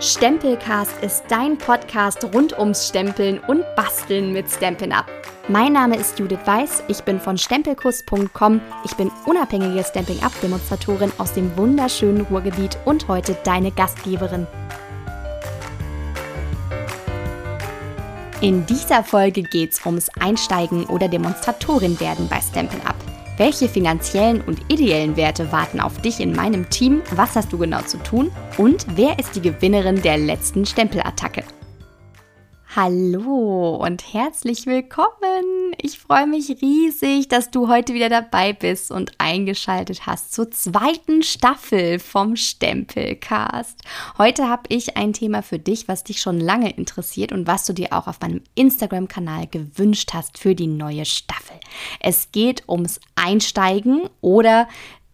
Stempelcast ist dein Podcast rund ums Stempeln und Basteln mit Stampin' Up. Mein Name ist Judith Weiß, ich bin von stempelkurs.com, ich bin unabhängige Stampin' Up Demonstratorin aus dem wunderschönen Ruhrgebiet und heute deine Gastgeberin. In dieser Folge geht es ums Einsteigen oder Demonstratorin werden bei Stampin' Up. Welche finanziellen und ideellen Werte warten auf dich in meinem Team? Was hast du genau zu tun? Und wer ist die Gewinnerin der letzten Stempelattacke? Hallo und herzlich willkommen. Ich freue mich riesig, dass du heute wieder dabei bist und eingeschaltet hast zur zweiten Staffel vom Stempelcast. Heute habe ich ein Thema für dich, was dich schon lange interessiert und was du dir auch auf meinem Instagram-Kanal gewünscht hast für die neue Staffel. Es geht ums Einsteigen oder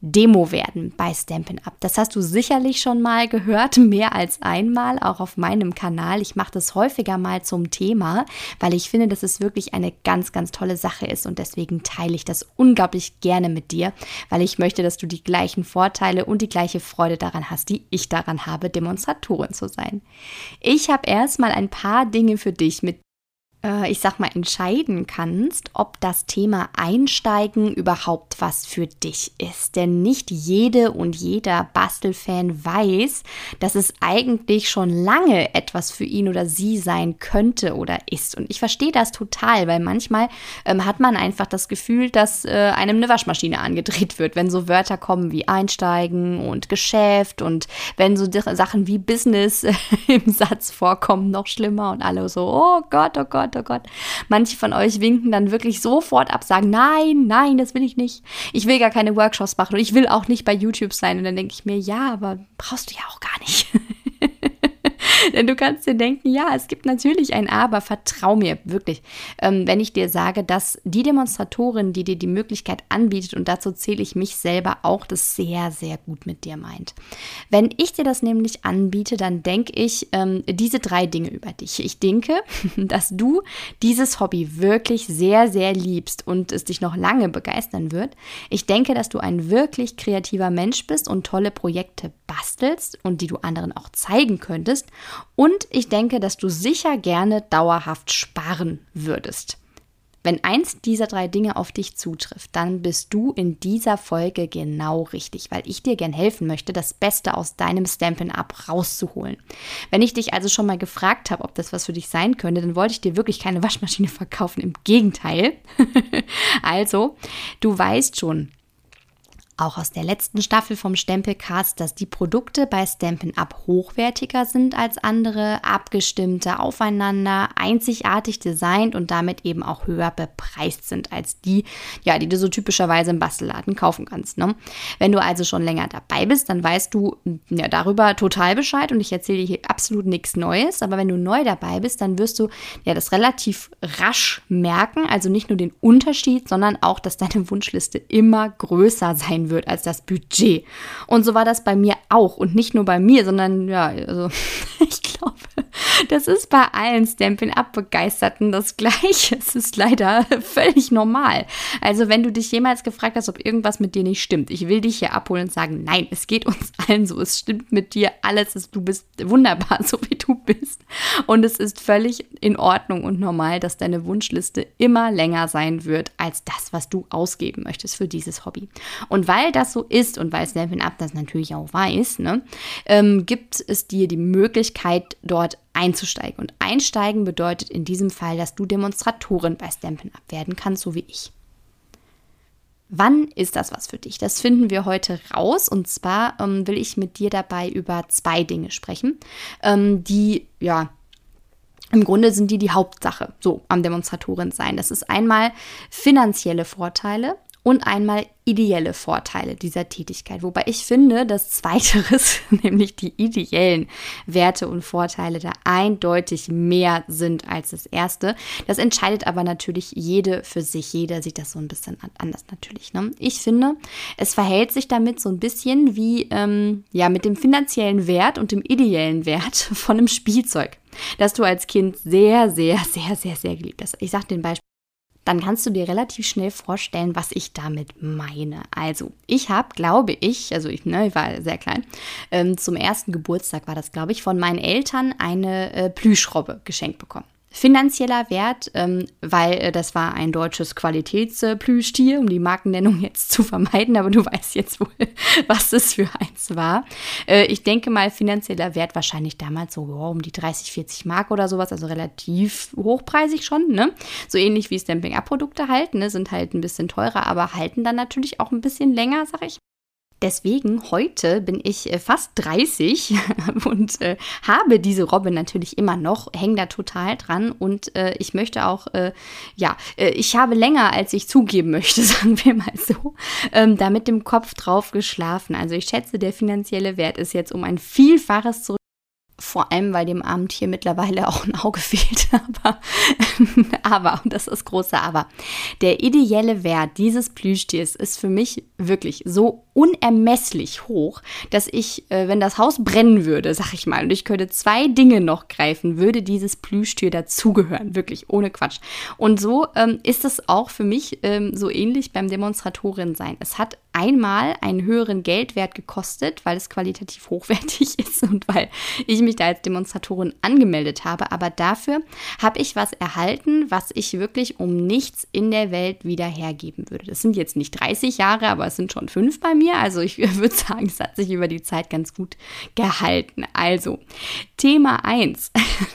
Demo werden bei Stampin' Up. Das hast du sicherlich schon mal gehört, mehr als einmal, auch auf meinem Kanal. Ich mache das häufiger mal zum Thema, weil ich finde, dass es wirklich eine ganz, ganz tolle Sache ist und deswegen teile ich das unglaublich gerne mit dir, weil ich möchte, dass du die gleichen Vorteile und die gleiche Freude daran hast, die ich daran habe, Demonstratorin zu sein. Ich habe erstmal ein paar Dinge für dich, mit äh, ich sag mal, entscheiden kannst, ob das Thema Einsteigen überhaupt was für dich ist. Denn nicht jede und jeder Bastelfan weiß, dass es eigentlich schon lange etwas für ihn oder sie sein könnte oder ist. Und ich verstehe das total, weil manchmal ähm, hat man einfach das Gefühl, dass äh, einem eine Waschmaschine angedreht wird, wenn so Wörter kommen wie Einsteigen und Geschäft und wenn so Sachen wie Business im Satz vorkommen, noch schlimmer und alle so, oh Gott, oh Gott, oh Gott. Manche von euch winken dann wirklich sofort ab, sagen, nein, nein, das will ich nicht. Ich will gar keine Workshops machen und ich will auch nicht bei YouTube sein. Und dann denke ich mir, ja, aber brauchst du ja auch gar nicht. Denn du kannst dir denken, ja, es gibt natürlich ein Aber, vertrau mir wirklich, ähm, wenn ich dir sage, dass die Demonstratorin, die dir die Möglichkeit anbietet, und dazu zähle ich mich selber auch, das sehr, sehr gut mit dir meint. Wenn ich dir das nämlich anbiete, dann denke ich ähm, diese drei Dinge über dich. Ich denke, dass du dieses Hobby wirklich sehr, sehr liebst und es dich noch lange begeistern wird. Ich denke, dass du ein wirklich kreativer Mensch bist und tolle Projekte bastelst und die du anderen auch zeigen könntest. Und ich denke, dass du sicher gerne dauerhaft sparen würdest. Wenn eins dieser drei Dinge auf dich zutrifft, dann bist du in dieser Folge genau richtig, weil ich dir gern helfen möchte, das Beste aus deinem Stampin' Up rauszuholen. Wenn ich dich also schon mal gefragt habe, ob das was für dich sein könnte, dann wollte ich dir wirklich keine Waschmaschine verkaufen. Im Gegenteil. also, du weißt schon, auch aus der letzten Staffel vom Stempelcast, dass die Produkte bei Stampin' Up hochwertiger sind als andere, abgestimmter aufeinander, einzigartig designt und damit eben auch höher bepreist sind als die, ja, die du so typischerweise im Bastelladen kaufen kannst. Ne? Wenn du also schon länger dabei bist, dann weißt du ja, darüber total Bescheid und ich erzähle dir hier absolut nichts Neues. Aber wenn du neu dabei bist, dann wirst du ja das relativ rasch merken, also nicht nur den Unterschied, sondern auch, dass deine Wunschliste immer größer sein sein wird als das Budget. Und so war das bei mir auch. Und nicht nur bei mir, sondern ja, also ich glaube, das ist bei allen Stampin' Up Begeisterten das Gleiche. Es ist leider völlig normal. Also wenn du dich jemals gefragt hast, ob irgendwas mit dir nicht stimmt, ich will dich hier abholen und sagen, nein, es geht uns allen so. Es stimmt mit dir alles. Du bist wunderbar, so wie du bist. Und es ist völlig in Ordnung und normal, dass deine Wunschliste immer länger sein wird als das, was du ausgeben möchtest für dieses Hobby. Und weil das so ist und weil Stampin' Up das natürlich auch weiß, ne, ähm, gibt es dir die Möglichkeit, dort einzusteigen. Und einsteigen bedeutet in diesem Fall, dass du Demonstratorin bei Stampin' Up werden kannst, so wie ich. Wann ist das was für dich? Das finden wir heute raus. Und zwar ähm, will ich mit dir dabei über zwei Dinge sprechen, ähm, die ja im Grunde sind die die Hauptsache so am Demonstratorin sein. Das ist einmal finanzielle Vorteile und einmal ideelle Vorteile dieser Tätigkeit. Wobei ich finde, dass zweiteres, nämlich die ideellen Werte und Vorteile, da eindeutig mehr sind als das erste. Das entscheidet aber natürlich jede für sich. Jeder sieht das so ein bisschen anders natürlich. Ne? Ich finde, es verhält sich damit so ein bisschen wie ähm, ja mit dem finanziellen Wert und dem ideellen Wert von einem Spielzeug, das du als Kind sehr, sehr, sehr, sehr, sehr geliebt hast. Ich sage den Beispiel dann kannst du dir relativ schnell vorstellen, was ich damit meine. Also, ich habe, glaube ich, also ich, ne, ich war sehr klein, ähm, zum ersten Geburtstag war das, glaube ich, von meinen Eltern eine äh, Plüschrobbe geschenkt bekommen finanzieller Wert, ähm, weil äh, das war ein deutsches Qualitätsplüschtier, um die Markennennung jetzt zu vermeiden, aber du weißt jetzt wohl, was das für eins war. Äh, ich denke mal, finanzieller Wert wahrscheinlich damals so oh, um die 30, 40 Mark oder sowas, also relativ hochpreisig schon, ne? So ähnlich wie Stamping-Up-Produkte halten, ne? sind halt ein bisschen teurer, aber halten dann natürlich auch ein bisschen länger, sag ich Deswegen heute bin ich äh, fast 30 und äh, habe diese Robbe natürlich immer noch, hänge da total dran und äh, ich möchte auch, äh, ja, äh, ich habe länger, als ich zugeben möchte, sagen wir mal so, ähm, da mit dem Kopf drauf geschlafen. Also ich schätze, der finanzielle Wert ist jetzt um ein Vielfaches zurück vor allem, weil dem Abend hier mittlerweile auch ein Auge fehlt. Aber, aber, und das ist große Aber, der ideelle Wert dieses Plüschtiers ist für mich wirklich so unermesslich hoch, dass ich, äh, wenn das Haus brennen würde, sag ich mal, und ich könnte zwei Dinge noch greifen, würde dieses Plüschtier dazugehören. Wirklich, ohne Quatsch. Und so ähm, ist es auch für mich ähm, so ähnlich beim Demonstratorin sein. Es hat einmal einen höheren Geldwert gekostet, weil es qualitativ hochwertig ist und weil ich mich da als Demonstratorin angemeldet habe. Aber dafür habe ich was erhalten, was ich wirklich um nichts in der Welt wieder hergeben würde. Das sind jetzt nicht 30 Jahre, aber es sind schon fünf bei mir. Also ich würde sagen, es hat sich über die Zeit ganz gut gehalten. Also, Thema 1.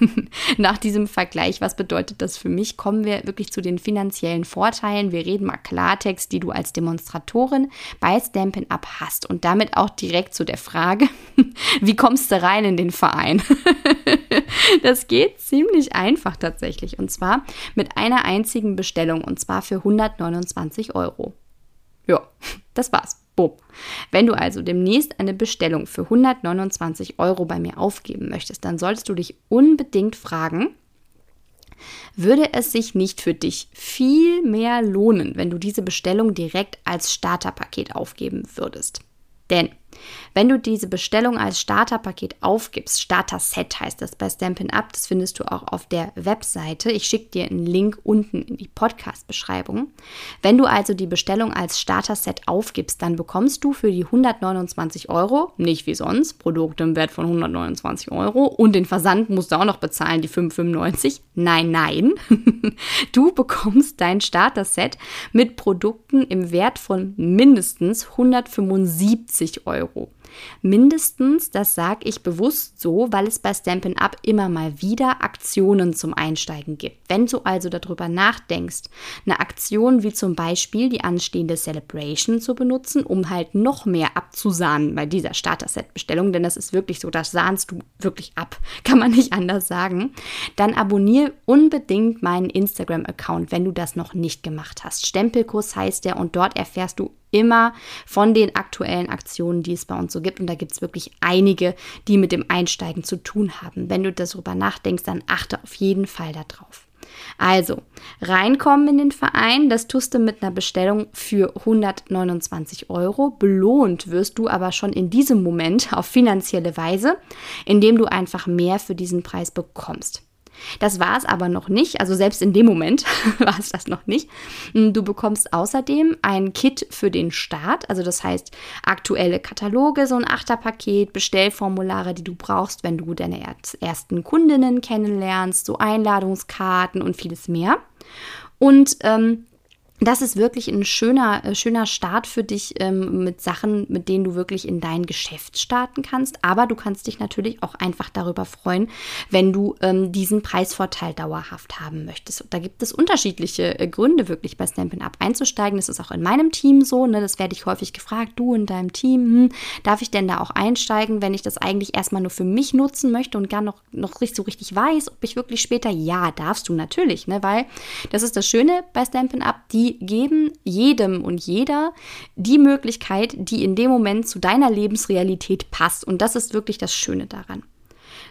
Nach diesem Vergleich, was bedeutet das für mich, kommen wir wirklich zu den finanziellen Vorteilen. Wir reden mal Klartext, die du als Demonstratorin bei Stampin' Up hast. Und damit auch direkt zu der Frage, wie kommst du rein in den Verein? das geht ziemlich einfach tatsächlich. Und zwar mit einer einzigen Bestellung und zwar für 129 Euro. Ja, das war's. Boom. Wenn du also demnächst eine Bestellung für 129 Euro bei mir aufgeben möchtest, dann solltest du dich unbedingt fragen, würde es sich nicht für dich viel mehr lohnen, wenn du diese Bestellung direkt als Starterpaket aufgeben würdest? Denn wenn du diese Bestellung als Starterpaket aufgibst, Starter-Set heißt das bei Stampin' Up, das findest du auch auf der Webseite. Ich schicke dir einen Link unten in die Podcast-Beschreibung. Wenn du also die Bestellung als Starter-Set aufgibst, dann bekommst du für die 129 Euro, nicht wie sonst, Produkte im Wert von 129 Euro und den Versand musst du auch noch bezahlen, die 5,95. Nein, nein. du bekommst dein Starter-Set mit Produkten im Wert von mindestens 175 Euro. Euro. Mindestens, das sage ich bewusst so, weil es bei Stampin' Up immer mal wieder Aktionen zum Einsteigen gibt. Wenn du also darüber nachdenkst, eine Aktion wie zum Beispiel die anstehende Celebration zu benutzen, um halt noch mehr abzusahnen bei dieser Starter-Set-Bestellung, denn das ist wirklich so, das sahnst du wirklich ab, kann man nicht anders sagen, dann abonniere unbedingt meinen Instagram-Account, wenn du das noch nicht gemacht hast. Stempelkurs heißt der und dort erfährst du immer von den aktuellen Aktionen, die es bei uns so gibt. Und da gibt es wirklich einige, die mit dem Einsteigen zu tun haben. Wenn du darüber nachdenkst, dann achte auf jeden Fall darauf. Also, reinkommen in den Verein, das tust du mit einer Bestellung für 129 Euro. Belohnt wirst du aber schon in diesem Moment auf finanzielle Weise, indem du einfach mehr für diesen Preis bekommst. Das war es aber noch nicht, also selbst in dem Moment war es das noch nicht. Du bekommst außerdem ein Kit für den Start, also das heißt aktuelle Kataloge, so ein Achterpaket, Bestellformulare, die du brauchst, wenn du deine ersten Kundinnen kennenlernst, so Einladungskarten und vieles mehr. Und ähm, das ist wirklich ein schöner, äh, schöner Start für dich ähm, mit Sachen, mit denen du wirklich in dein Geschäft starten kannst. Aber du kannst dich natürlich auch einfach darüber freuen, wenn du ähm, diesen Preisvorteil dauerhaft haben möchtest. Und da gibt es unterschiedliche äh, Gründe, wirklich bei Stampin' Up einzusteigen. Das ist auch in meinem Team so. Ne? Das werde ich häufig gefragt. Du in deinem Team, hm, darf ich denn da auch einsteigen, wenn ich das eigentlich erstmal nur für mich nutzen möchte und gar noch, noch nicht so richtig weiß, ob ich wirklich später, ja, darfst du natürlich, ne? weil das ist das Schöne bei Stampin' Up, die geben jedem und jeder die Möglichkeit, die in dem Moment zu deiner Lebensrealität passt. Und das ist wirklich das Schöne daran.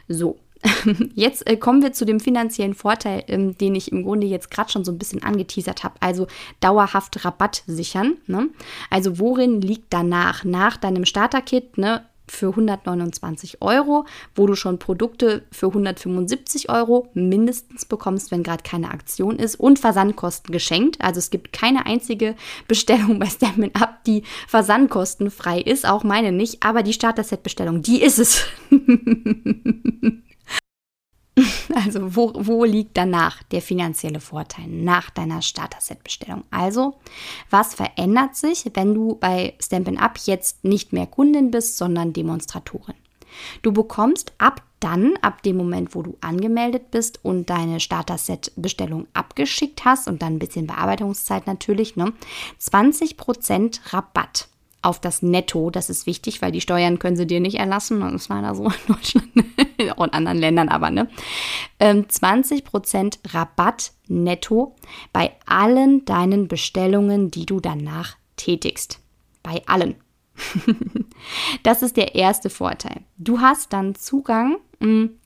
So, Jetzt äh, kommen wir zu dem finanziellen Vorteil, ähm, den ich im Grunde jetzt gerade schon so ein bisschen angeteasert habe. Also dauerhaft Rabatt sichern. Ne? Also worin liegt danach? Nach deinem Starter-Kit, ne? Für 129 Euro, wo du schon Produkte für 175 Euro mindestens bekommst, wenn gerade keine Aktion ist und Versandkosten geschenkt. Also es gibt keine einzige Bestellung bei Stampin' Up, die versandkostenfrei ist, auch meine nicht, aber die Starter-Set-Bestellung, die ist es. Also wo, wo liegt danach der finanzielle Vorteil nach deiner Starter-Set-Bestellung? Also was verändert sich, wenn du bei Stampin' Up jetzt nicht mehr Kundin bist, sondern Demonstratorin? Du bekommst ab dann, ab dem Moment, wo du angemeldet bist und deine Starter-Set-Bestellung abgeschickt hast und dann ein bisschen Bearbeitungszeit natürlich, ne, 20% Rabatt auf das Netto. Das ist wichtig, weil die Steuern können sie dir nicht erlassen. Das ist leider so in Deutschland und anderen Ländern aber, ne? 20% ähm, Rabatt netto bei allen deinen Bestellungen, die du danach tätigst. Bei allen. das ist der erste Vorteil. Du hast dann Zugang hm,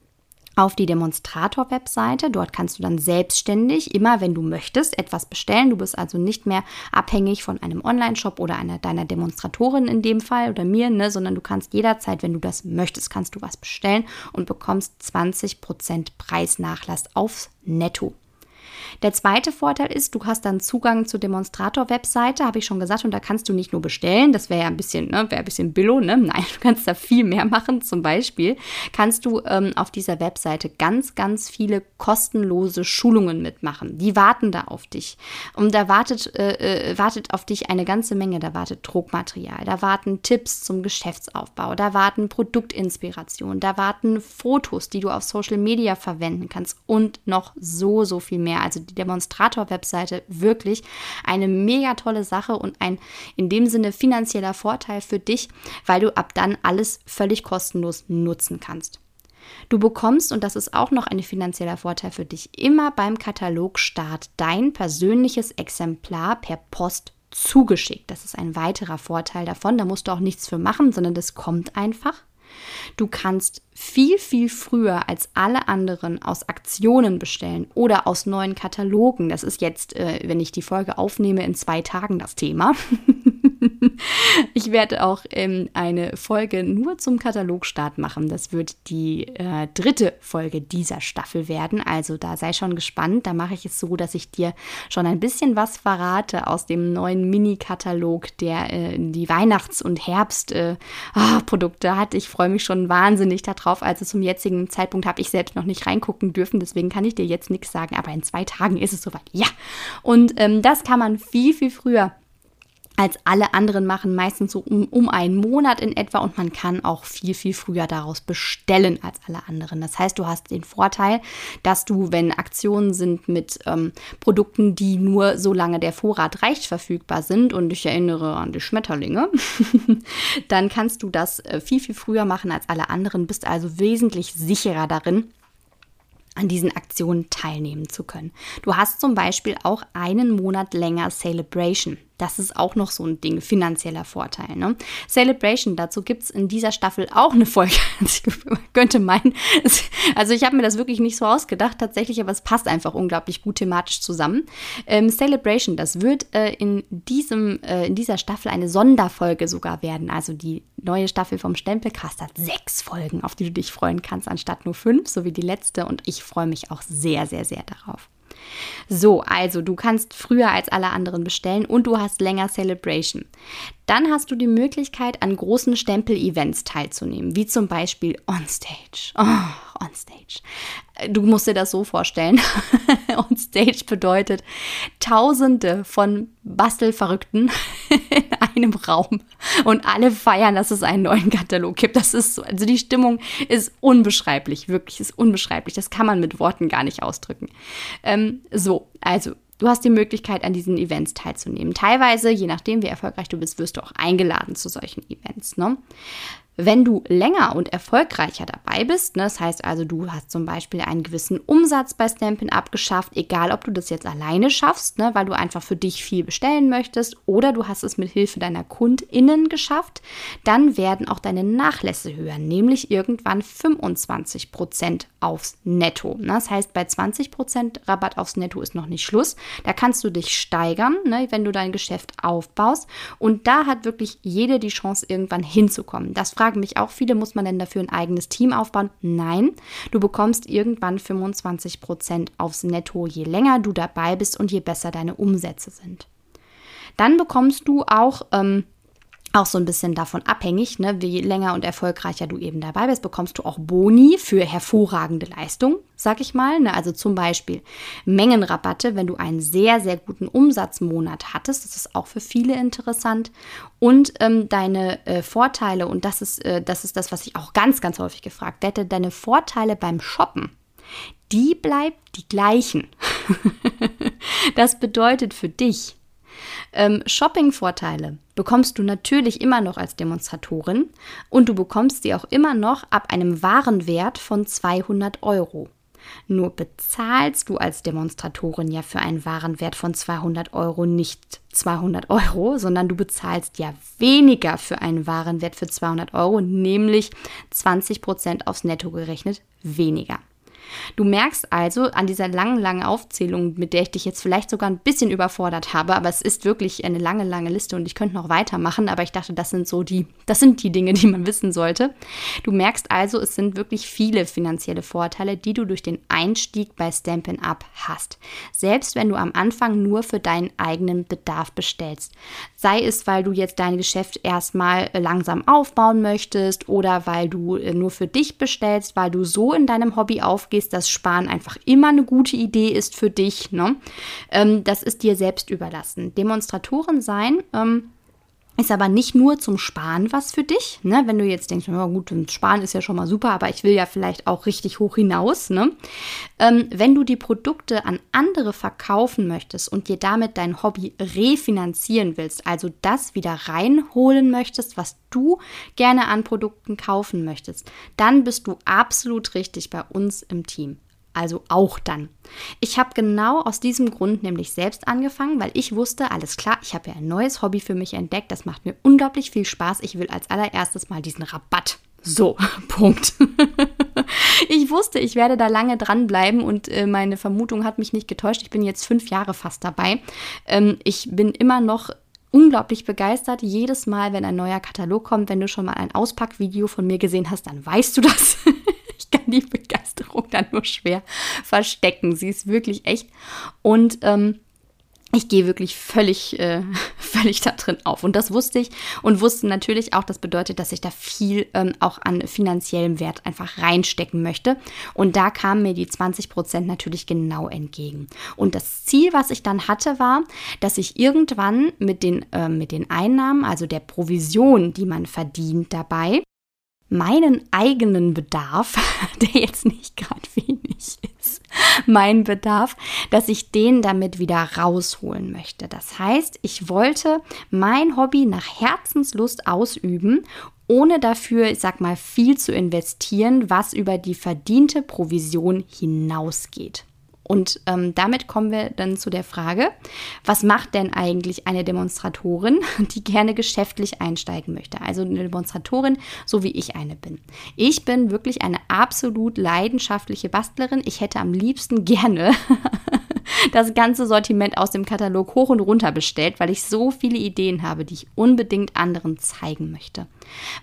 auf die Demonstrator-Webseite. Dort kannst du dann selbstständig, immer wenn du möchtest, etwas bestellen. Du bist also nicht mehr abhängig von einem Online-Shop oder einer deiner Demonstratorin in dem Fall oder mir, ne, sondern du kannst jederzeit, wenn du das möchtest, kannst du was bestellen und bekommst 20% Preisnachlass aufs Netto. Der zweite Vorteil ist, du hast dann Zugang zur Demonstrator-Webseite, habe ich schon gesagt, und da kannst du nicht nur bestellen, das wäre ja ein bisschen, ne, wäre ein bisschen billo, ne? Nein, du kannst da viel mehr machen. Zum Beispiel kannst du ähm, auf dieser Webseite ganz, ganz viele kostenlose Schulungen mitmachen. Die warten da auf dich. Und da wartet, äh, äh, wartet auf dich eine ganze Menge. Da wartet Druckmaterial, da warten Tipps zum Geschäftsaufbau, da warten Produktinspirationen, da warten Fotos, die du auf Social Media verwenden kannst und noch so, so viel mehr. Also die Demonstrator-Webseite wirklich eine mega tolle Sache und ein in dem Sinne finanzieller Vorteil für dich, weil du ab dann alles völlig kostenlos nutzen kannst. Du bekommst, und das ist auch noch ein finanzieller Vorteil für dich, immer beim Katalogstart dein persönliches Exemplar per Post zugeschickt. Das ist ein weiterer Vorteil davon. Da musst du auch nichts für machen, sondern das kommt einfach. Du kannst viel, viel früher als alle anderen aus Aktionen bestellen oder aus neuen Katalogen. Das ist jetzt, äh, wenn ich die Folge aufnehme, in zwei Tagen das Thema. ich werde auch ähm, eine Folge nur zum Katalogstart machen. Das wird die äh, dritte Folge dieser Staffel werden. Also da sei schon gespannt. Da mache ich es so, dass ich dir schon ein bisschen was verrate aus dem neuen Mini-Katalog, der äh, die Weihnachts- und Herbstprodukte äh, ah, hat. Ich freue mich schon wahnsinnig darauf. Also zum jetzigen Zeitpunkt habe ich selbst noch nicht reingucken dürfen. Deswegen kann ich dir jetzt nichts sagen. Aber in zwei Tagen ist es soweit. Ja. Und ähm, das kann man viel, viel früher als alle anderen machen, meistens so um, um einen Monat in etwa und man kann auch viel, viel früher daraus bestellen als alle anderen. Das heißt, du hast den Vorteil, dass du, wenn Aktionen sind mit ähm, Produkten, die nur solange der Vorrat reicht, verfügbar sind und ich erinnere an die Schmetterlinge, dann kannst du das äh, viel, viel früher machen als alle anderen, bist also wesentlich sicherer darin, an diesen Aktionen teilnehmen zu können. Du hast zum Beispiel auch einen Monat länger Celebration. Das ist auch noch so ein Ding, finanzieller Vorteil. Ne? Celebration, dazu gibt es in dieser Staffel auch eine Folge. ich könnte meinen, also ich habe mir das wirklich nicht so ausgedacht tatsächlich, aber es passt einfach unglaublich gut thematisch zusammen. Ähm, Celebration, das wird äh, in, diesem, äh, in dieser Staffel eine Sonderfolge sogar werden. Also die neue Staffel vom Stempelcast hat sechs Folgen, auf die du dich freuen kannst, anstatt nur fünf, so wie die letzte. Und ich freue mich auch sehr, sehr, sehr darauf. So, also du kannst früher als alle anderen bestellen und du hast länger Celebration. Dann hast du die Möglichkeit, an großen Stempel-Events teilzunehmen, wie zum Beispiel Onstage. Oh, Onstage. Du musst dir das so vorstellen. Onstage bedeutet Tausende von Bastelverrückten in einem Raum und alle feiern, dass es einen neuen Katalog gibt. Das ist so, also die Stimmung ist unbeschreiblich, wirklich ist unbeschreiblich. Das kann man mit Worten gar nicht ausdrücken. Ähm, so, also Du hast die Möglichkeit, an diesen Events teilzunehmen. Teilweise, je nachdem, wie erfolgreich du bist, wirst du auch eingeladen zu solchen Events. Ne? Wenn du länger und erfolgreicher dabei bist, ne, das heißt also, du hast zum Beispiel einen gewissen Umsatz bei Stampin' abgeschafft, egal ob du das jetzt alleine schaffst, ne, weil du einfach für dich viel bestellen möchtest, oder du hast es mit Hilfe deiner KundInnen geschafft, dann werden auch deine Nachlässe höher, nämlich irgendwann 25% aufs Netto. Ne? Das heißt, bei 20% Rabatt aufs Netto ist noch nicht Schluss. Da kannst du dich steigern, ne, wenn du dein Geschäft aufbaust. Und da hat wirklich jede die Chance, irgendwann hinzukommen. Das fragen mich auch viele, muss man denn dafür ein eigenes Team aufbauen? Nein, du bekommst irgendwann 25 Prozent aufs Netto, je länger du dabei bist und je besser deine Umsätze sind. Dann bekommst du auch ähm, auch so ein bisschen davon abhängig, ne, wie länger und erfolgreicher du eben dabei bist, bekommst du auch Boni für hervorragende Leistung, sag ich mal. Ne? Also zum Beispiel Mengenrabatte, wenn du einen sehr, sehr guten Umsatzmonat hattest. Das ist auch für viele interessant. Und ähm, deine äh, Vorteile, und das ist, äh, das ist das, was ich auch ganz, ganz häufig gefragt hätte, deine Vorteile beim Shoppen, die bleiben die gleichen. das bedeutet für dich, ähm, Shopping-Vorteile bekommst du natürlich immer noch als Demonstratorin und du bekommst sie auch immer noch ab einem Warenwert von 200 Euro. Nur bezahlst du als Demonstratorin ja für einen Warenwert von 200 Euro nicht 200 Euro, sondern du bezahlst ja weniger für einen Warenwert für 200 Euro, nämlich 20 Prozent aufs Netto gerechnet weniger. Du merkst also an dieser langen, langen Aufzählung, mit der ich dich jetzt vielleicht sogar ein bisschen überfordert habe, aber es ist wirklich eine lange, lange Liste und ich könnte noch weitermachen, aber ich dachte, das sind so die, das sind die Dinge, die man wissen sollte. Du merkst also, es sind wirklich viele finanzielle Vorteile, die du durch den Einstieg bei Stampin' Up hast. Selbst wenn du am Anfang nur für deinen eigenen Bedarf bestellst. Sei es, weil du jetzt dein Geschäft erstmal langsam aufbauen möchtest oder weil du nur für dich bestellst, weil du so in deinem Hobby aufgehst, verstehst, dass Sparen einfach immer eine gute Idee ist für dich. Ne? Ähm, das ist dir selbst überlassen. Demonstratoren sein. Ähm, ist aber nicht nur zum Sparen was für dich. Ne? Wenn du jetzt denkst, ja gut, Sparen ist ja schon mal super, aber ich will ja vielleicht auch richtig hoch hinaus. Ne? Ähm, wenn du die Produkte an andere verkaufen möchtest und dir damit dein Hobby refinanzieren willst, also das wieder reinholen möchtest, was du gerne an Produkten kaufen möchtest, dann bist du absolut richtig bei uns im Team also auch dann. Ich habe genau aus diesem Grund nämlich selbst angefangen, weil ich wusste, alles klar, ich habe ja ein neues Hobby für mich entdeckt, das macht mir unglaublich viel Spaß. Ich will als allererstes mal diesen Rabatt. So, Punkt. ich wusste, ich werde da lange dranbleiben und äh, meine Vermutung hat mich nicht getäuscht. Ich bin jetzt fünf Jahre fast dabei. Ähm, ich bin immer noch unglaublich begeistert. Jedes Mal, wenn ein neuer Katalog kommt, wenn du schon mal ein Auspackvideo von mir gesehen hast, dann weißt du das. ich kann die Begeisterung dann nur schwer verstecken. Sie ist wirklich echt. Und ähm, ich gehe wirklich völlig, äh, völlig da drin auf. Und das wusste ich und wusste natürlich auch, das bedeutet, dass ich da viel ähm, auch an finanziellem Wert einfach reinstecken möchte. Und da kamen mir die 20 Prozent natürlich genau entgegen. Und das Ziel, was ich dann hatte, war, dass ich irgendwann mit den, äh, mit den Einnahmen, also der Provision, die man verdient dabei, meinen eigenen Bedarf, der jetzt nicht gerade wenig ist, mein Bedarf, dass ich den damit wieder rausholen möchte. Das heißt, ich wollte mein Hobby nach Herzenslust ausüben, ohne dafür, ich sag mal, viel zu investieren, was über die verdiente Provision hinausgeht. Und ähm, damit kommen wir dann zu der Frage, was macht denn eigentlich eine Demonstratorin, die gerne geschäftlich einsteigen möchte? Also eine Demonstratorin, so wie ich eine bin. Ich bin wirklich eine absolut leidenschaftliche Bastlerin. Ich hätte am liebsten gerne das ganze Sortiment aus dem Katalog hoch und runter bestellt, weil ich so viele Ideen habe, die ich unbedingt anderen zeigen möchte.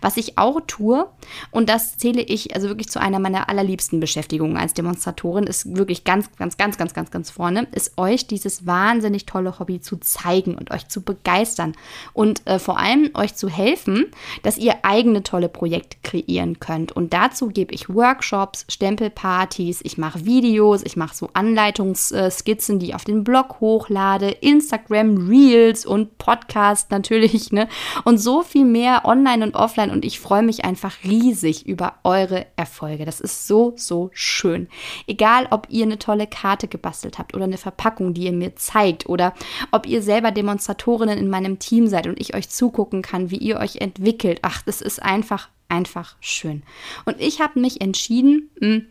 Was ich auch tue, und das zähle ich also wirklich zu einer meiner allerliebsten Beschäftigungen als Demonstratorin, ist wirklich ganz, ganz, ganz, ganz, ganz, ganz vorne, ist euch dieses wahnsinnig tolle Hobby zu zeigen und euch zu begeistern und äh, vor allem euch zu helfen, dass ihr eigene tolle Projekte kreieren könnt. Und dazu gebe ich Workshops, Stempelpartys, ich mache Videos, ich mache so Anleitungsskizzen, die ich auf den Blog hochlade, Instagram Reels und Podcast natürlich, ne? Und so viel mehr online und offline und ich freue mich einfach riesig über eure Erfolge. Das ist so, so schön. Egal, ob ihr eine tolle Karte gebastelt habt oder eine Verpackung, die ihr mir zeigt oder ob ihr selber Demonstratorinnen in meinem Team seid und ich euch zugucken kann, wie ihr euch entwickelt. Ach, das ist einfach, einfach schön. Und ich habe mich entschieden, mh, hm,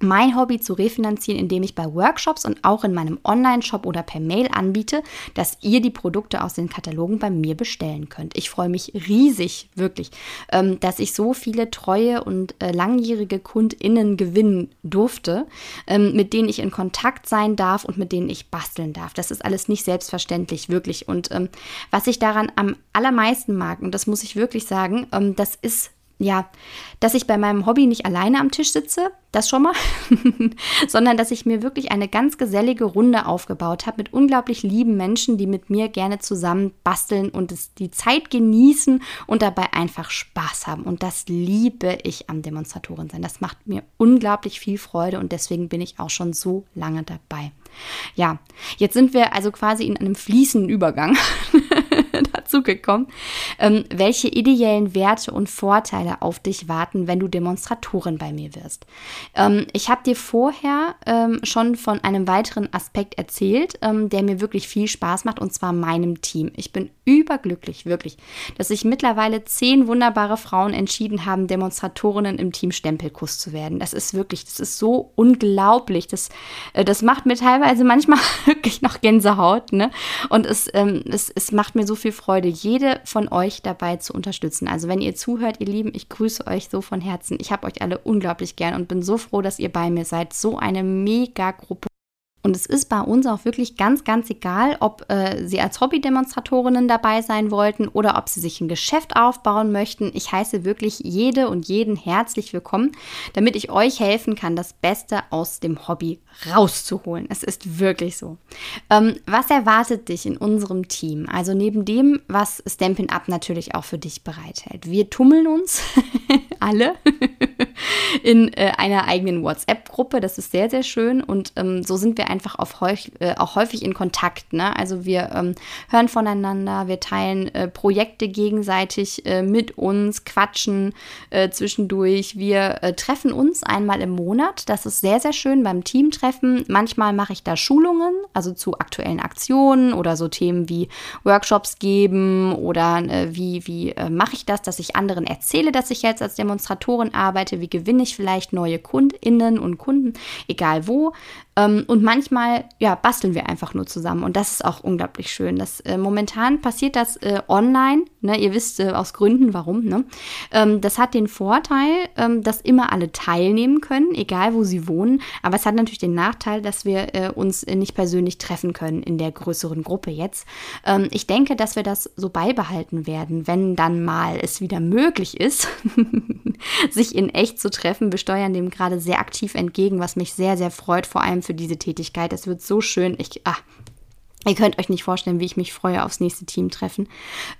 mein Hobby zu refinanzieren, indem ich bei Workshops und auch in meinem Online-Shop oder per Mail anbiete, dass ihr die Produkte aus den Katalogen bei mir bestellen könnt. Ich freue mich riesig, wirklich, ähm, dass ich so viele treue und äh, langjährige KundInnen gewinnen durfte, ähm, mit denen ich in Kontakt sein darf und mit denen ich basteln darf. Das ist alles nicht selbstverständlich, wirklich. Und ähm, was ich daran am allermeisten mag, und das muss ich wirklich sagen, das ist ja, dass ich bei meinem Hobby nicht alleine am Tisch sitze, das schon mal, sondern dass ich mir wirklich eine ganz gesellige Runde aufgebaut habe mit unglaublich lieben Menschen, die mit mir gerne zusammen basteln und es, die Zeit genießen und dabei einfach Spaß haben. Und das liebe ich am Demonstratoren sein. Das macht mir unglaublich viel Freude und deswegen bin ich auch schon so lange dabei. Ja, jetzt sind wir also quasi in einem fließenden Übergang dazu gekommen, ähm, welche ideellen Werte und Vorteile auf dich warten, wenn du Demonstratorin bei mir wirst. Ähm, ich habe dir vorher ähm, schon von einem weiteren Aspekt erzählt, ähm, der mir wirklich viel Spaß macht, und zwar meinem Team. Ich bin überglücklich, wirklich, dass sich mittlerweile zehn wunderbare Frauen entschieden haben, Demonstratorinnen im Team Stempelkuss zu werden. Das ist wirklich, das ist so unglaublich. Das, äh, das macht mir teilweise manchmal wirklich noch Gänsehaut. Ne? Und es, ähm, es, es macht mir so viel Freude, jede von euch dabei zu unterstützen. Also wenn ihr zuhört, ihr Lieben, ich grüße euch so von Herzen. Ich habe euch alle unglaublich gern und bin so froh, dass ihr bei mir seid. So eine mega Gruppe. Und es ist bei uns auch wirklich ganz, ganz egal, ob äh, Sie als Hobbydemonstratorinnen dabei sein wollten oder ob Sie sich ein Geschäft aufbauen möchten. Ich heiße wirklich jede und jeden herzlich willkommen, damit ich euch helfen kann, das Beste aus dem Hobby rauszuholen. Es ist wirklich so. Ähm, was erwartet dich in unserem Team? Also neben dem, was Stampin' Up natürlich auch für dich bereithält. Wir tummeln uns alle in äh, einer eigenen WhatsApp-Gruppe. Das ist sehr, sehr schön und ähm, so sind wir einfach auf häufig, äh, auch häufig in Kontakt. Ne? Also wir ähm, hören voneinander, wir teilen äh, Projekte gegenseitig äh, mit uns, quatschen äh, zwischendurch. Wir äh, treffen uns einmal im Monat. Das ist sehr, sehr schön beim Teamtreffen. Manchmal mache ich da Schulungen, also zu aktuellen Aktionen oder so Themen wie Workshops geben oder wie, wie mache ich das, dass ich anderen erzähle, dass ich jetzt als Demonstratorin arbeite, wie gewinne ich vielleicht neue KundInnen und Kunden, egal wo. Ähm, und manchmal, ja, basteln wir einfach nur zusammen. Und das ist auch unglaublich schön. Das, äh, momentan passiert das äh, online. Ne? Ihr wisst äh, aus Gründen, warum. Ne? Ähm, das hat den Vorteil, ähm, dass immer alle teilnehmen können, egal wo sie wohnen. Aber es hat natürlich den Nachteil, dass wir äh, uns nicht persönlich treffen können in der größeren Gruppe jetzt. Ähm, ich denke, dass wir das so beibehalten werden, wenn dann mal es wieder möglich ist, sich in echt zu treffen. Wir steuern dem gerade sehr aktiv entgegen, was mich sehr, sehr freut, vor allem für diese Tätigkeit. Es wird so schön. Ich, ah, Ihr könnt euch nicht vorstellen, wie ich mich freue aufs nächste Teamtreffen.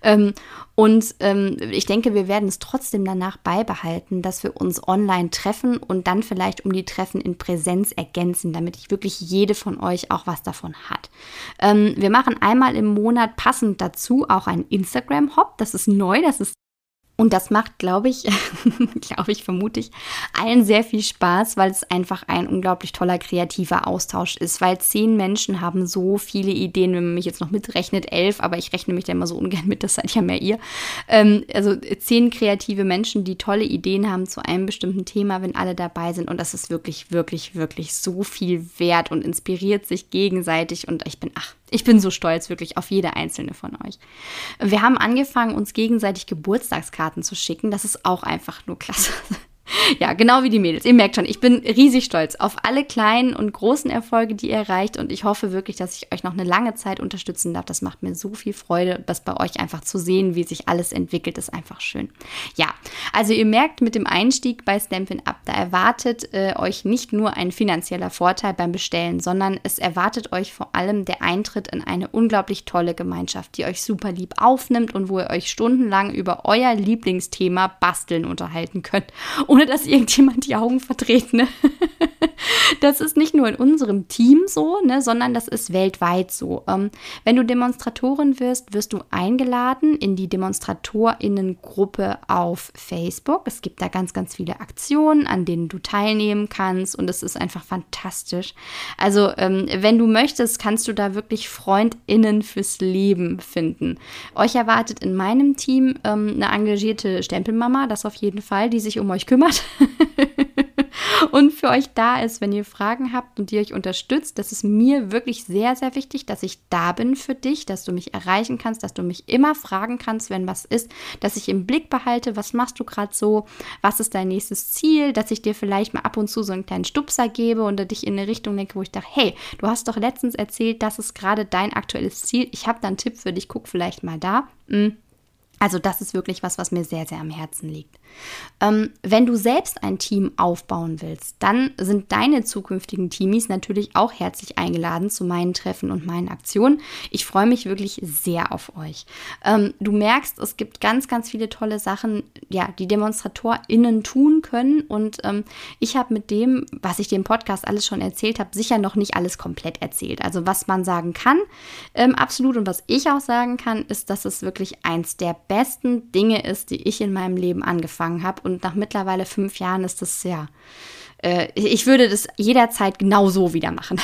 Ähm, und ähm, ich denke, wir werden es trotzdem danach beibehalten, dass wir uns online treffen und dann vielleicht um die Treffen in Präsenz ergänzen, damit ich wirklich jede von euch auch was davon hat. Ähm, wir machen einmal im Monat passend dazu auch ein Instagram-Hop. Das ist neu, das ist und das macht, glaube ich, glaube ich, vermute ich, allen sehr viel Spaß, weil es einfach ein unglaublich toller kreativer Austausch ist, weil zehn Menschen haben so viele Ideen, wenn man mich jetzt noch mitrechnet, elf, aber ich rechne mich da immer so ungern mit, das seid ja mehr ihr. Ähm, also zehn kreative Menschen, die tolle Ideen haben zu einem bestimmten Thema, wenn alle dabei sind. Und das ist wirklich, wirklich, wirklich so viel wert und inspiriert sich gegenseitig. Und ich bin, ach, ich bin so stolz wirklich auf jede einzelne von euch. Wir haben angefangen, uns gegenseitig Geburtstagskarten zu schicken. Das ist auch einfach nur klasse. Ja, genau wie die Mädels. Ihr merkt schon, ich bin riesig stolz auf alle kleinen und großen Erfolge, die ihr erreicht. Und ich hoffe wirklich, dass ich euch noch eine lange Zeit unterstützen darf. Das macht mir so viel Freude, das bei euch einfach zu sehen, wie sich alles entwickelt, ist einfach schön. Ja, also ihr merkt mit dem Einstieg bei Stampin' Up, da erwartet äh, euch nicht nur ein finanzieller Vorteil beim Bestellen, sondern es erwartet euch vor allem der Eintritt in eine unglaublich tolle Gemeinschaft, die euch super lieb aufnimmt und wo ihr euch stundenlang über euer Lieblingsthema Basteln unterhalten könnt ohne dass irgendjemand die Augen verdreht. Ne? Das ist nicht nur in unserem Team so, ne, sondern das ist weltweit so. Ähm, wenn du Demonstratorin wirst, wirst du eingeladen in die Demonstratorinnengruppe auf Facebook. Es gibt da ganz, ganz viele Aktionen, an denen du teilnehmen kannst und es ist einfach fantastisch. Also, ähm, wenn du möchtest, kannst du da wirklich FreundInnen fürs Leben finden. Euch erwartet in meinem Team ähm, eine engagierte Stempelmama, das auf jeden Fall, die sich um euch kümmert kümmert und für euch da ist, wenn ihr Fragen habt und die euch unterstützt. Das ist mir wirklich sehr, sehr wichtig, dass ich da bin für dich, dass du mich erreichen kannst, dass du mich immer fragen kannst, wenn was ist, dass ich im Blick behalte, was machst du gerade so, was ist dein nächstes Ziel, dass ich dir vielleicht mal ab und zu so einen kleinen Stupser gebe und dich in eine Richtung denke, wo ich dachte, hey, du hast doch letztens erzählt, das ist gerade dein aktuelles Ziel. Ich habe da einen Tipp für dich, guck vielleicht mal da. Hm. Also das ist wirklich was, was mir sehr, sehr am Herzen liegt. Ähm, wenn du selbst ein Team aufbauen willst, dann sind deine zukünftigen Teamies natürlich auch herzlich eingeladen zu meinen Treffen und meinen Aktionen. Ich freue mich wirklich sehr auf euch. Ähm, du merkst, es gibt ganz, ganz viele tolle Sachen, ja, die DemonstratorInnen tun können. Und ähm, ich habe mit dem, was ich dem Podcast alles schon erzählt habe, sicher noch nicht alles komplett erzählt. Also was man sagen kann, ähm, absolut. Und was ich auch sagen kann, ist, dass es wirklich eins der besten Dinge ist, die ich in meinem Leben angefangen habe und nach mittlerweile fünf Jahren ist das ja, äh, ich würde das jederzeit genauso wieder machen.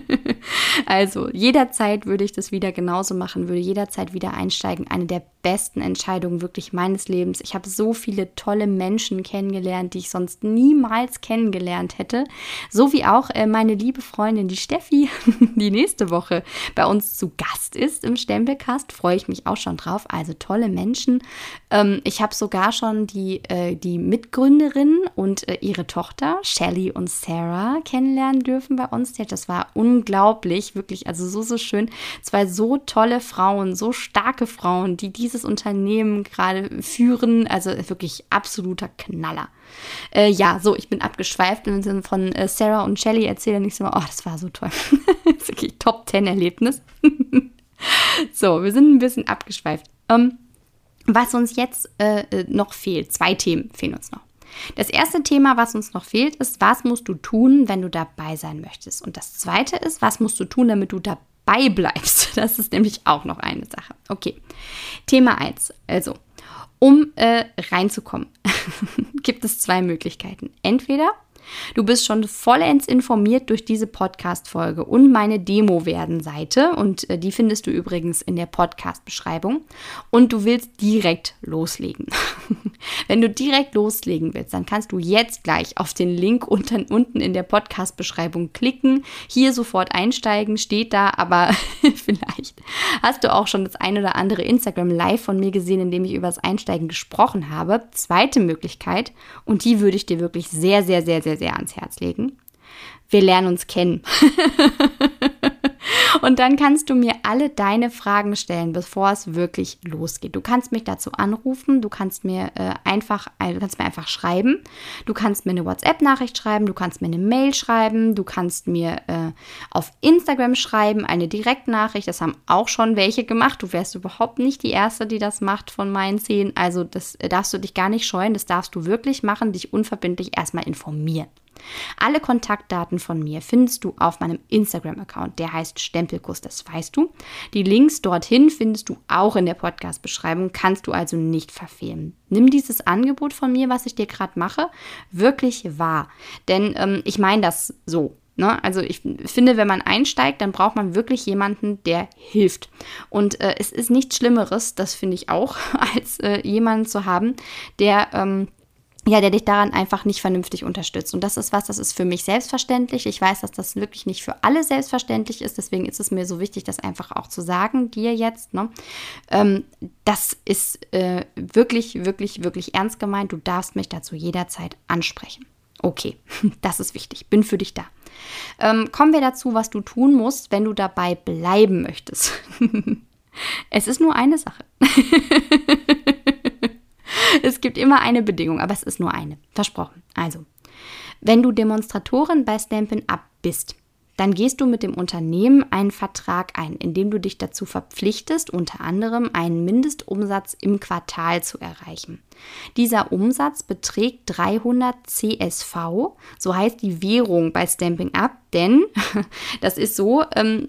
also jederzeit würde ich das wieder genauso machen, würde jederzeit wieder einsteigen. Eine der besten Entscheidungen wirklich meines Lebens. Ich habe so viele tolle Menschen kennengelernt, die ich sonst niemals kennengelernt hätte. So wie auch äh, meine liebe Freundin, die Steffi, die nächste Woche bei uns zu Gast ist im Stempelcast. Freue ich mich auch schon drauf. Also tolle Menschen. Ähm, ich habe sogar schon die, äh, die Mitgründerin und äh, ihre Tochter, Shelly und Sarah, kennenlernen dürfen bei uns. Das war unglaublich, wirklich, also so, so schön. Zwei so tolle Frauen, so starke Frauen, die diese dieses Unternehmen gerade führen. Also wirklich absoluter Knaller. Äh, ja, so, ich bin abgeschweift im Sinne von äh, Sarah und Shelly erzählen nicht so, oh, das war so toll. das ist wirklich Top-10-Erlebnis. so, wir sind ein bisschen abgeschweift. Ähm, was uns jetzt äh, äh, noch fehlt, zwei Themen fehlen uns noch. Das erste Thema, was uns noch fehlt, ist, was musst du tun, wenn du dabei sein möchtest? Und das zweite ist, was musst du tun, damit du dabei beibleibst. Das ist nämlich auch noch eine Sache. Okay, Thema 1. Also, um äh, reinzukommen, gibt es zwei Möglichkeiten. Entweder Du bist schon vollends informiert durch diese Podcast-Folge und meine Demo-Werden-Seite. Und äh, die findest du übrigens in der Podcast-Beschreibung. Und du willst direkt loslegen. Wenn du direkt loslegen willst, dann kannst du jetzt gleich auf den Link unten, unten in der Podcast-Beschreibung klicken. Hier sofort einsteigen, steht da, aber vielleicht hast du auch schon das ein oder andere Instagram Live von mir gesehen, in dem ich über das Einsteigen gesprochen habe. Zweite Möglichkeit, und die würde ich dir wirklich sehr, sehr, sehr, sehr, sehr ans Herz legen. Wir lernen uns kennen. Und dann kannst du mir alle deine Fragen stellen, bevor es wirklich losgeht. Du kannst mich dazu anrufen, du kannst mir äh, einfach, du kannst mir einfach schreiben, du kannst mir eine WhatsApp-Nachricht schreiben, du kannst mir eine Mail schreiben, du kannst mir äh, auf Instagram schreiben, eine Direktnachricht. Das haben auch schon welche gemacht. Du wärst überhaupt nicht die Erste, die das macht von meinen zehn. Also das äh, darfst du dich gar nicht scheuen, das darfst du wirklich machen, dich unverbindlich erstmal informieren. Alle Kontaktdaten von mir findest du auf meinem Instagram-Account. Der heißt Stempelkuss, das weißt du. Die Links dorthin findest du auch in der Podcast-Beschreibung, kannst du also nicht verfehlen. Nimm dieses Angebot von mir, was ich dir gerade mache, wirklich wahr. Denn ähm, ich meine das so. Ne? Also ich finde, wenn man einsteigt, dann braucht man wirklich jemanden, der hilft. Und äh, es ist nichts Schlimmeres, das finde ich auch, als äh, jemanden zu haben, der ähm, ja, der dich daran einfach nicht vernünftig unterstützt. Und das ist was, das ist für mich selbstverständlich. Ich weiß, dass das wirklich nicht für alle selbstverständlich ist. Deswegen ist es mir so wichtig, das einfach auch zu sagen, dir jetzt. Ne? Ähm, das ist äh, wirklich, wirklich, wirklich ernst gemeint. Du darfst mich dazu jederzeit ansprechen. Okay, das ist wichtig. Bin für dich da. Ähm, kommen wir dazu, was du tun musst, wenn du dabei bleiben möchtest. es ist nur eine Sache. es gibt immer eine Bedingung, aber es ist nur eine. Versprochen. Also, wenn du Demonstratorin bei Stampin' Up bist, dann gehst du mit dem Unternehmen einen Vertrag ein, in dem du dich dazu verpflichtest, unter anderem einen Mindestumsatz im Quartal zu erreichen. Dieser Umsatz beträgt 300 CSV, so heißt die Währung bei Stamping Up, denn das ist so, ähm,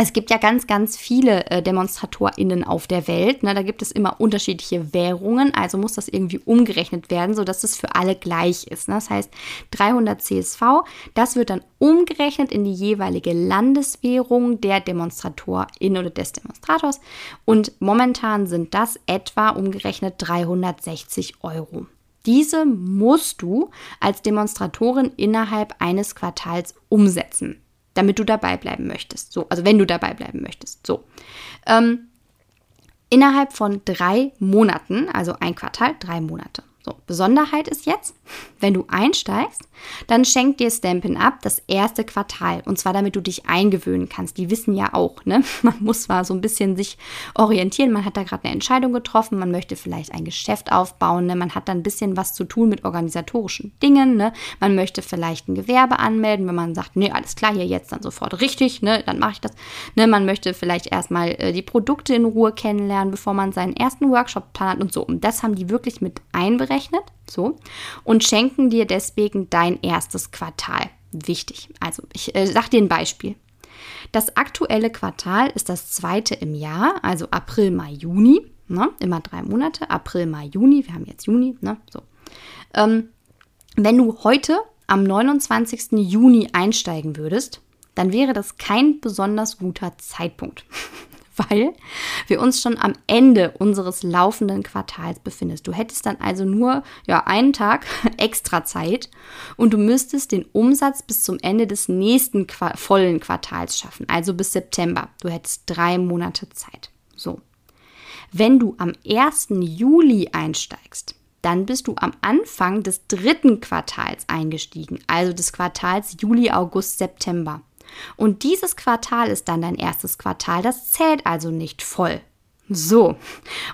es gibt ja ganz, ganz viele äh, DemonstratorInnen auf der Welt. Ne? Da gibt es immer unterschiedliche Währungen, also muss das irgendwie umgerechnet werden, sodass es für alle gleich ist. Ne? Das heißt, 300 CSV, das wird dann umgerechnet in die jeweilige Landeswährung der DemonstratorIn oder des Demonstrators. Und momentan sind das etwa umgerechnet 360 Euro. Diese musst du als Demonstratorin innerhalb eines Quartals umsetzen damit du dabei bleiben möchtest. So, also wenn du dabei bleiben möchtest. So. Ähm, innerhalb von drei Monaten, also ein Quartal, drei Monate. So, Besonderheit ist jetzt, wenn du einsteigst, dann schenkt dir Stampin' Up das erste Quartal. Und zwar damit du dich eingewöhnen kannst. Die wissen ja auch, ne? Man muss zwar so ein bisschen sich orientieren. Man hat da gerade eine Entscheidung getroffen. Man möchte vielleicht ein Geschäft aufbauen. Ne? Man hat da ein bisschen was zu tun mit organisatorischen Dingen. Ne? Man möchte vielleicht ein Gewerbe anmelden, wenn man sagt, nee, alles klar, hier jetzt dann sofort richtig, ne? Dann mache ich das. Ne? Man möchte vielleicht erstmal äh, die Produkte in Ruhe kennenlernen, bevor man seinen ersten Workshop plant und so. Und das haben die wirklich mit einberechnet berechnet, so, und schenken dir deswegen dein erstes Quartal. Wichtig. Also, ich äh, sage dir ein Beispiel. Das aktuelle Quartal ist das zweite im Jahr, also April, Mai, Juni. Ne? Immer drei Monate. April, Mai, Juni. Wir haben jetzt Juni. Ne? So. Ähm, wenn du heute am 29. Juni einsteigen würdest, dann wäre das kein besonders guter Zeitpunkt. weil wir uns schon am Ende unseres laufenden Quartals befindest. Du hättest dann also nur ja, einen Tag extra Zeit und du müsstest den Umsatz bis zum Ende des nächsten Qua vollen Quartals schaffen, also bis September. Du hättest drei Monate Zeit. So. Wenn du am 1. Juli einsteigst, dann bist du am Anfang des dritten Quartals eingestiegen, also des Quartals Juli, August, September. Und dieses Quartal ist dann dein erstes Quartal. Das zählt also nicht voll. So,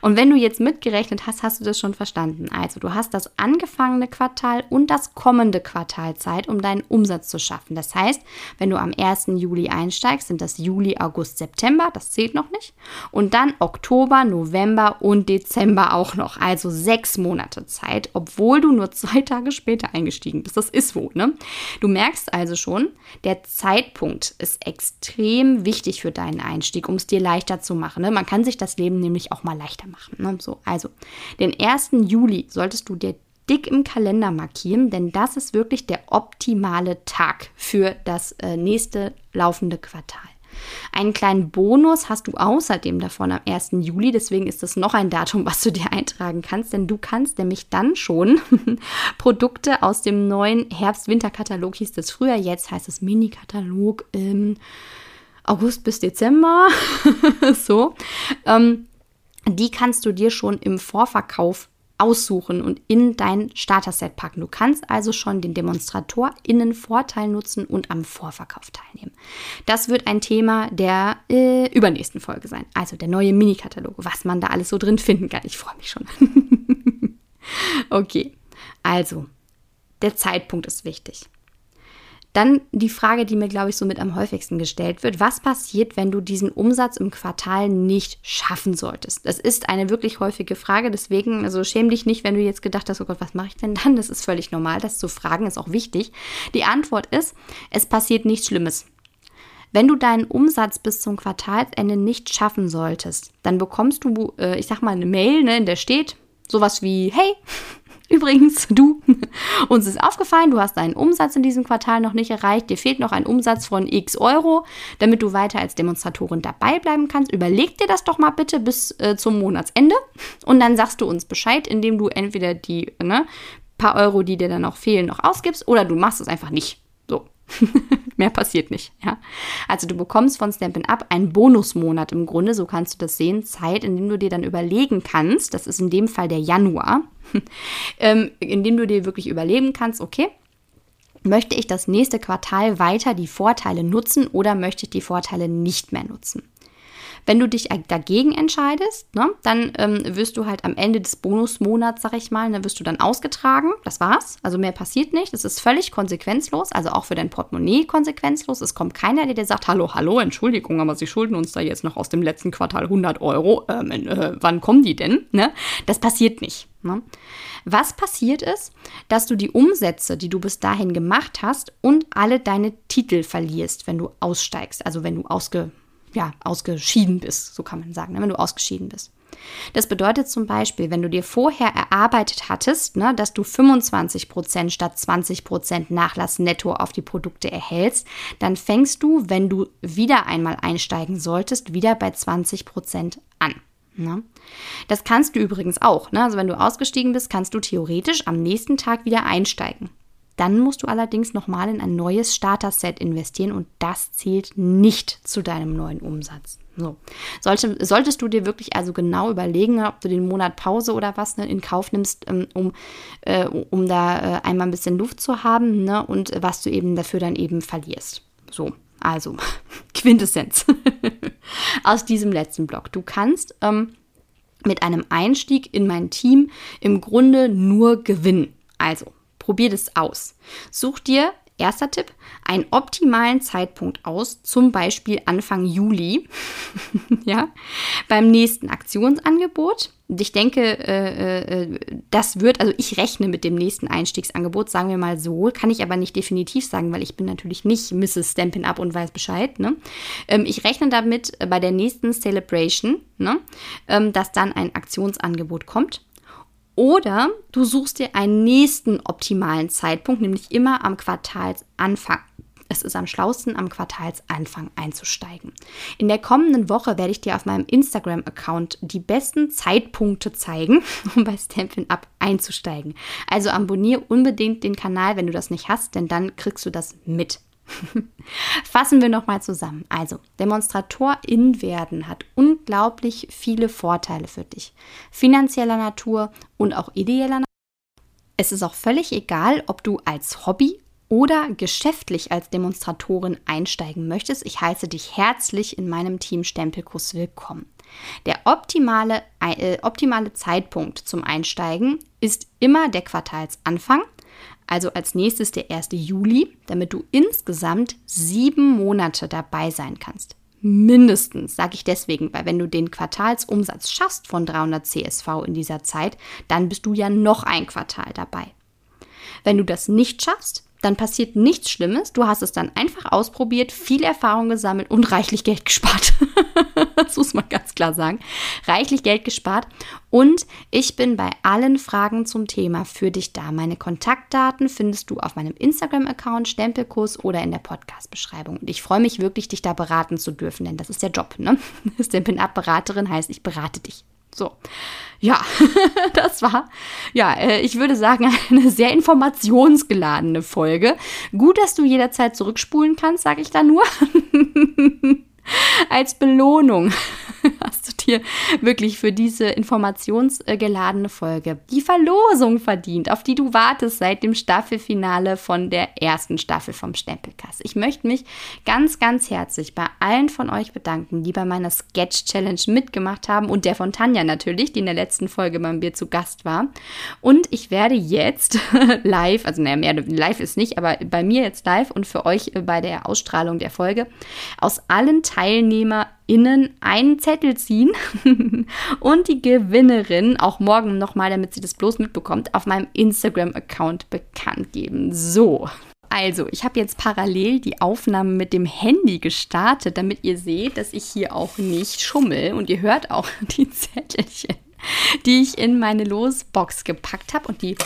und wenn du jetzt mitgerechnet hast, hast du das schon verstanden. Also du hast das angefangene Quartal und das kommende Quartal Zeit, um deinen Umsatz zu schaffen. Das heißt, wenn du am 1. Juli einsteigst, sind das Juli, August, September, das zählt noch nicht. Und dann Oktober, November und Dezember auch noch. Also sechs Monate Zeit, obwohl du nur zwei Tage später eingestiegen bist. Das ist wo, ne? Du merkst also schon, der Zeitpunkt ist extrem wichtig für deinen Einstieg, um es dir leichter zu machen. Ne? Man kann sich das Leben nämlich auch mal leichter machen. Ne? So, also, den 1. Juli solltest du dir dick im Kalender markieren, denn das ist wirklich der optimale Tag für das äh, nächste laufende Quartal. Einen kleinen Bonus hast du außerdem davon am 1. Juli, deswegen ist das noch ein Datum, was du dir eintragen kannst, denn du kannst nämlich dann schon Produkte aus dem neuen Herbst-Winter-Katalog, hieß das früher, jetzt heißt es Mini-Katalog, ähm, August bis Dezember, so, ähm, die kannst du dir schon im Vorverkauf aussuchen und in dein Starter-Set packen. Du kannst also schon den Demonstrator innen Vorteil nutzen und am Vorverkauf teilnehmen. Das wird ein Thema der äh, übernächsten Folge sein. Also der neue Mini-Katalog, was man da alles so drin finden kann. Ich freue mich schon. okay, also der Zeitpunkt ist wichtig. Dann die Frage, die mir, glaube ich, so mit am häufigsten gestellt wird. Was passiert, wenn du diesen Umsatz im Quartal nicht schaffen solltest? Das ist eine wirklich häufige Frage. Deswegen, also schäm dich nicht, wenn du jetzt gedacht hast, oh Gott, was mache ich denn dann? Das ist völlig normal. Das zu fragen ist auch wichtig. Die Antwort ist, es passiert nichts Schlimmes. Wenn du deinen Umsatz bis zum Quartalsende nicht schaffen solltest, dann bekommst du, äh, ich sag mal, eine Mail, ne, in der steht sowas wie, hey, Übrigens, du, uns ist aufgefallen, du hast deinen Umsatz in diesem Quartal noch nicht erreicht. Dir fehlt noch ein Umsatz von x Euro, damit du weiter als Demonstratorin dabei bleiben kannst. Überleg dir das doch mal bitte bis äh, zum Monatsende und dann sagst du uns Bescheid, indem du entweder die ne, paar Euro, die dir dann noch fehlen, noch ausgibst oder du machst es einfach nicht. Mehr passiert nicht. Ja? Also du bekommst von Stampin' Up einen Bonusmonat im Grunde, so kannst du das sehen, Zeit, in dem du dir dann überlegen kannst, das ist in dem Fall der Januar, ähm, in dem du dir wirklich überlegen kannst, okay, möchte ich das nächste Quartal weiter die Vorteile nutzen oder möchte ich die Vorteile nicht mehr nutzen? Wenn du dich dagegen entscheidest, ne, dann ähm, wirst du halt am Ende des Bonusmonats, sag ich mal, dann ne, wirst du dann ausgetragen. Das war's. Also mehr passiert nicht. Das ist völlig konsequenzlos, also auch für dein Portemonnaie konsequenzlos. Es kommt keiner, der dir sagt, hallo, hallo, Entschuldigung, aber Sie schulden uns da jetzt noch aus dem letzten Quartal 100 Euro. Ähm, äh, wann kommen die denn? Ne? Das passiert nicht. Ne? Was passiert ist, dass du die Umsätze, die du bis dahin gemacht hast, und alle deine Titel verlierst, wenn du aussteigst, also wenn du ausge ja, ausgeschieden bist, so kann man sagen, ne, wenn du ausgeschieden bist. Das bedeutet zum Beispiel, wenn du dir vorher erarbeitet hattest, ne, dass du 25% statt 20% Nachlass netto auf die Produkte erhältst, dann fängst du, wenn du wieder einmal einsteigen solltest, wieder bei 20% an. Ne? Das kannst du übrigens auch. Ne? Also wenn du ausgestiegen bist, kannst du theoretisch am nächsten Tag wieder einsteigen. Dann musst du allerdings nochmal in ein neues Starter-Set investieren und das zählt nicht zu deinem neuen Umsatz. So. Sollte, solltest du dir wirklich also genau überlegen, ob du den Monat Pause oder was ne, in Kauf nimmst, ähm, um, äh, um da äh, einmal ein bisschen Luft zu haben ne, und was du eben dafür dann eben verlierst. So, also Quintessenz aus diesem letzten Block. Du kannst ähm, mit einem Einstieg in mein Team im Grunde nur gewinnen. Also, probier das aus. Such dir Erster Tipp, einen optimalen Zeitpunkt aus, zum Beispiel Anfang Juli, ja, beim nächsten Aktionsangebot. Ich denke, äh, äh, das wird, also ich rechne mit dem nächsten Einstiegsangebot, sagen wir mal so, kann ich aber nicht definitiv sagen, weil ich bin natürlich nicht Mrs. Stampin' Up und weiß Bescheid. Ne? Ähm, ich rechne damit bei der nächsten Celebration, ne? ähm, dass dann ein Aktionsangebot kommt. Oder du suchst dir einen nächsten optimalen Zeitpunkt, nämlich immer am Quartalsanfang. Es ist am schlausten, am Quartalsanfang einzusteigen. In der kommenden Woche werde ich dir auf meinem Instagram-Account die besten Zeitpunkte zeigen, um bei Stampin' Up einzusteigen. Also abonniere unbedingt den Kanal, wenn du das nicht hast, denn dann kriegst du das mit. Fassen wir nochmal zusammen. Also, Demonstratorin werden hat unglaublich viele Vorteile für dich. Finanzieller Natur und auch ideeller Natur. Es ist auch völlig egal, ob du als Hobby oder geschäftlich als Demonstratorin einsteigen möchtest. Ich heiße dich herzlich in meinem Team Stempelkurs willkommen. Der optimale, äh, optimale Zeitpunkt zum Einsteigen ist immer der Quartalsanfang also als nächstes der 1. Juli, damit du insgesamt sieben Monate dabei sein kannst. Mindestens, sage ich deswegen, weil wenn du den Quartalsumsatz schaffst von 300 CSV in dieser Zeit, dann bist du ja noch ein Quartal dabei. Wenn du das nicht schaffst, dann passiert nichts Schlimmes. Du hast es dann einfach ausprobiert, viel Erfahrung gesammelt und reichlich Geld gespart. das muss man ganz klar sagen. Reichlich Geld gespart. Und ich bin bei allen Fragen zum Thema für dich da. Meine Kontaktdaten findest du auf meinem Instagram-Account Stempelkurs oder in der Podcast-Beschreibung. Und ich freue mich wirklich, dich da beraten zu dürfen, denn das ist der Job. Ne? Stempel-Up-Beraterin heißt, ich berate dich. So, ja, das war, ja, äh, ich würde sagen, eine sehr informationsgeladene Folge. Gut, dass du jederzeit zurückspulen kannst, sage ich da nur. Als Belohnung hast du dir wirklich für diese informationsgeladene Folge die Verlosung verdient, auf die du wartest seit dem Staffelfinale von der ersten Staffel vom Stempelkass. Ich möchte mich ganz, ganz herzlich bei allen von euch bedanken, die bei meiner Sketch Challenge mitgemacht haben und der von Tanja natürlich, die in der letzten Folge bei mir zu Gast war. Und ich werde jetzt live, also naja, mehr live ist nicht, aber bei mir jetzt live und für euch bei der Ausstrahlung der Folge aus allen TeilnehmerInnen einen Zettel ziehen und die Gewinnerin auch morgen nochmal, damit sie das bloß mitbekommt, auf meinem Instagram-Account bekannt geben. So. Also, ich habe jetzt parallel die Aufnahme mit dem Handy gestartet, damit ihr seht, dass ich hier auch nicht schummel. Und ihr hört auch die Zettelchen, die ich in meine Losbox gepackt habe und die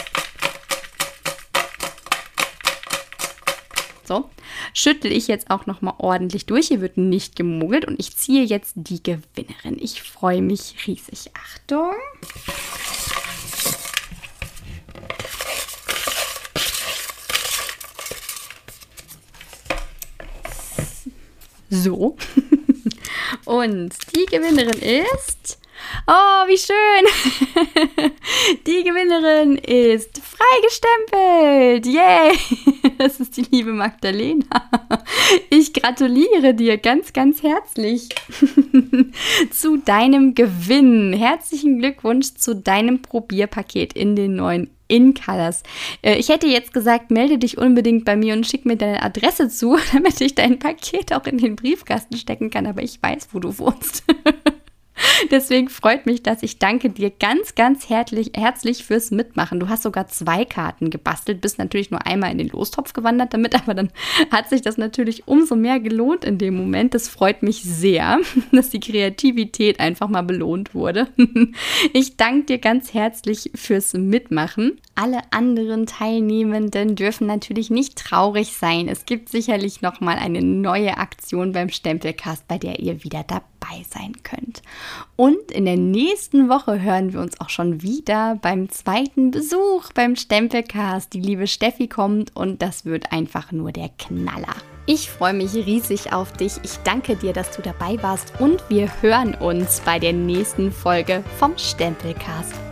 So, schüttel ich jetzt auch noch mal ordentlich durch. Hier wird nicht gemogelt und ich ziehe jetzt die Gewinnerin. Ich freue mich riesig. Achtung. So. Und die Gewinnerin ist Oh, wie schön! Die Gewinnerin ist freigestempelt! Yay! Das ist die liebe Magdalena. Ich gratuliere dir ganz, ganz herzlich zu deinem Gewinn. Herzlichen Glückwunsch zu deinem Probierpaket in den neuen in Colors. Äh, ich hätte jetzt gesagt, melde dich unbedingt bei mir und schick mir deine Adresse zu, damit ich dein Paket auch in den Briefkasten stecken kann, aber ich weiß, wo du wohnst. Deswegen freut mich dass Ich danke dir ganz, ganz herzlich, herzlich fürs Mitmachen. Du hast sogar zwei Karten gebastelt, bist natürlich nur einmal in den Lostopf gewandert damit, aber dann hat sich das natürlich umso mehr gelohnt in dem Moment. Das freut mich sehr, dass die Kreativität einfach mal belohnt wurde. Ich danke dir ganz herzlich fürs Mitmachen. Alle anderen Teilnehmenden dürfen natürlich nicht traurig sein. Es gibt sicherlich noch mal eine neue Aktion beim Stempelcast, bei der ihr wieder dabei sein könnt. Und in der nächsten Woche hören wir uns auch schon wieder beim zweiten Besuch beim Stempelcast. Die liebe Steffi kommt und das wird einfach nur der Knaller. Ich freue mich riesig auf dich. Ich danke dir, dass du dabei warst und wir hören uns bei der nächsten Folge vom Stempelcast.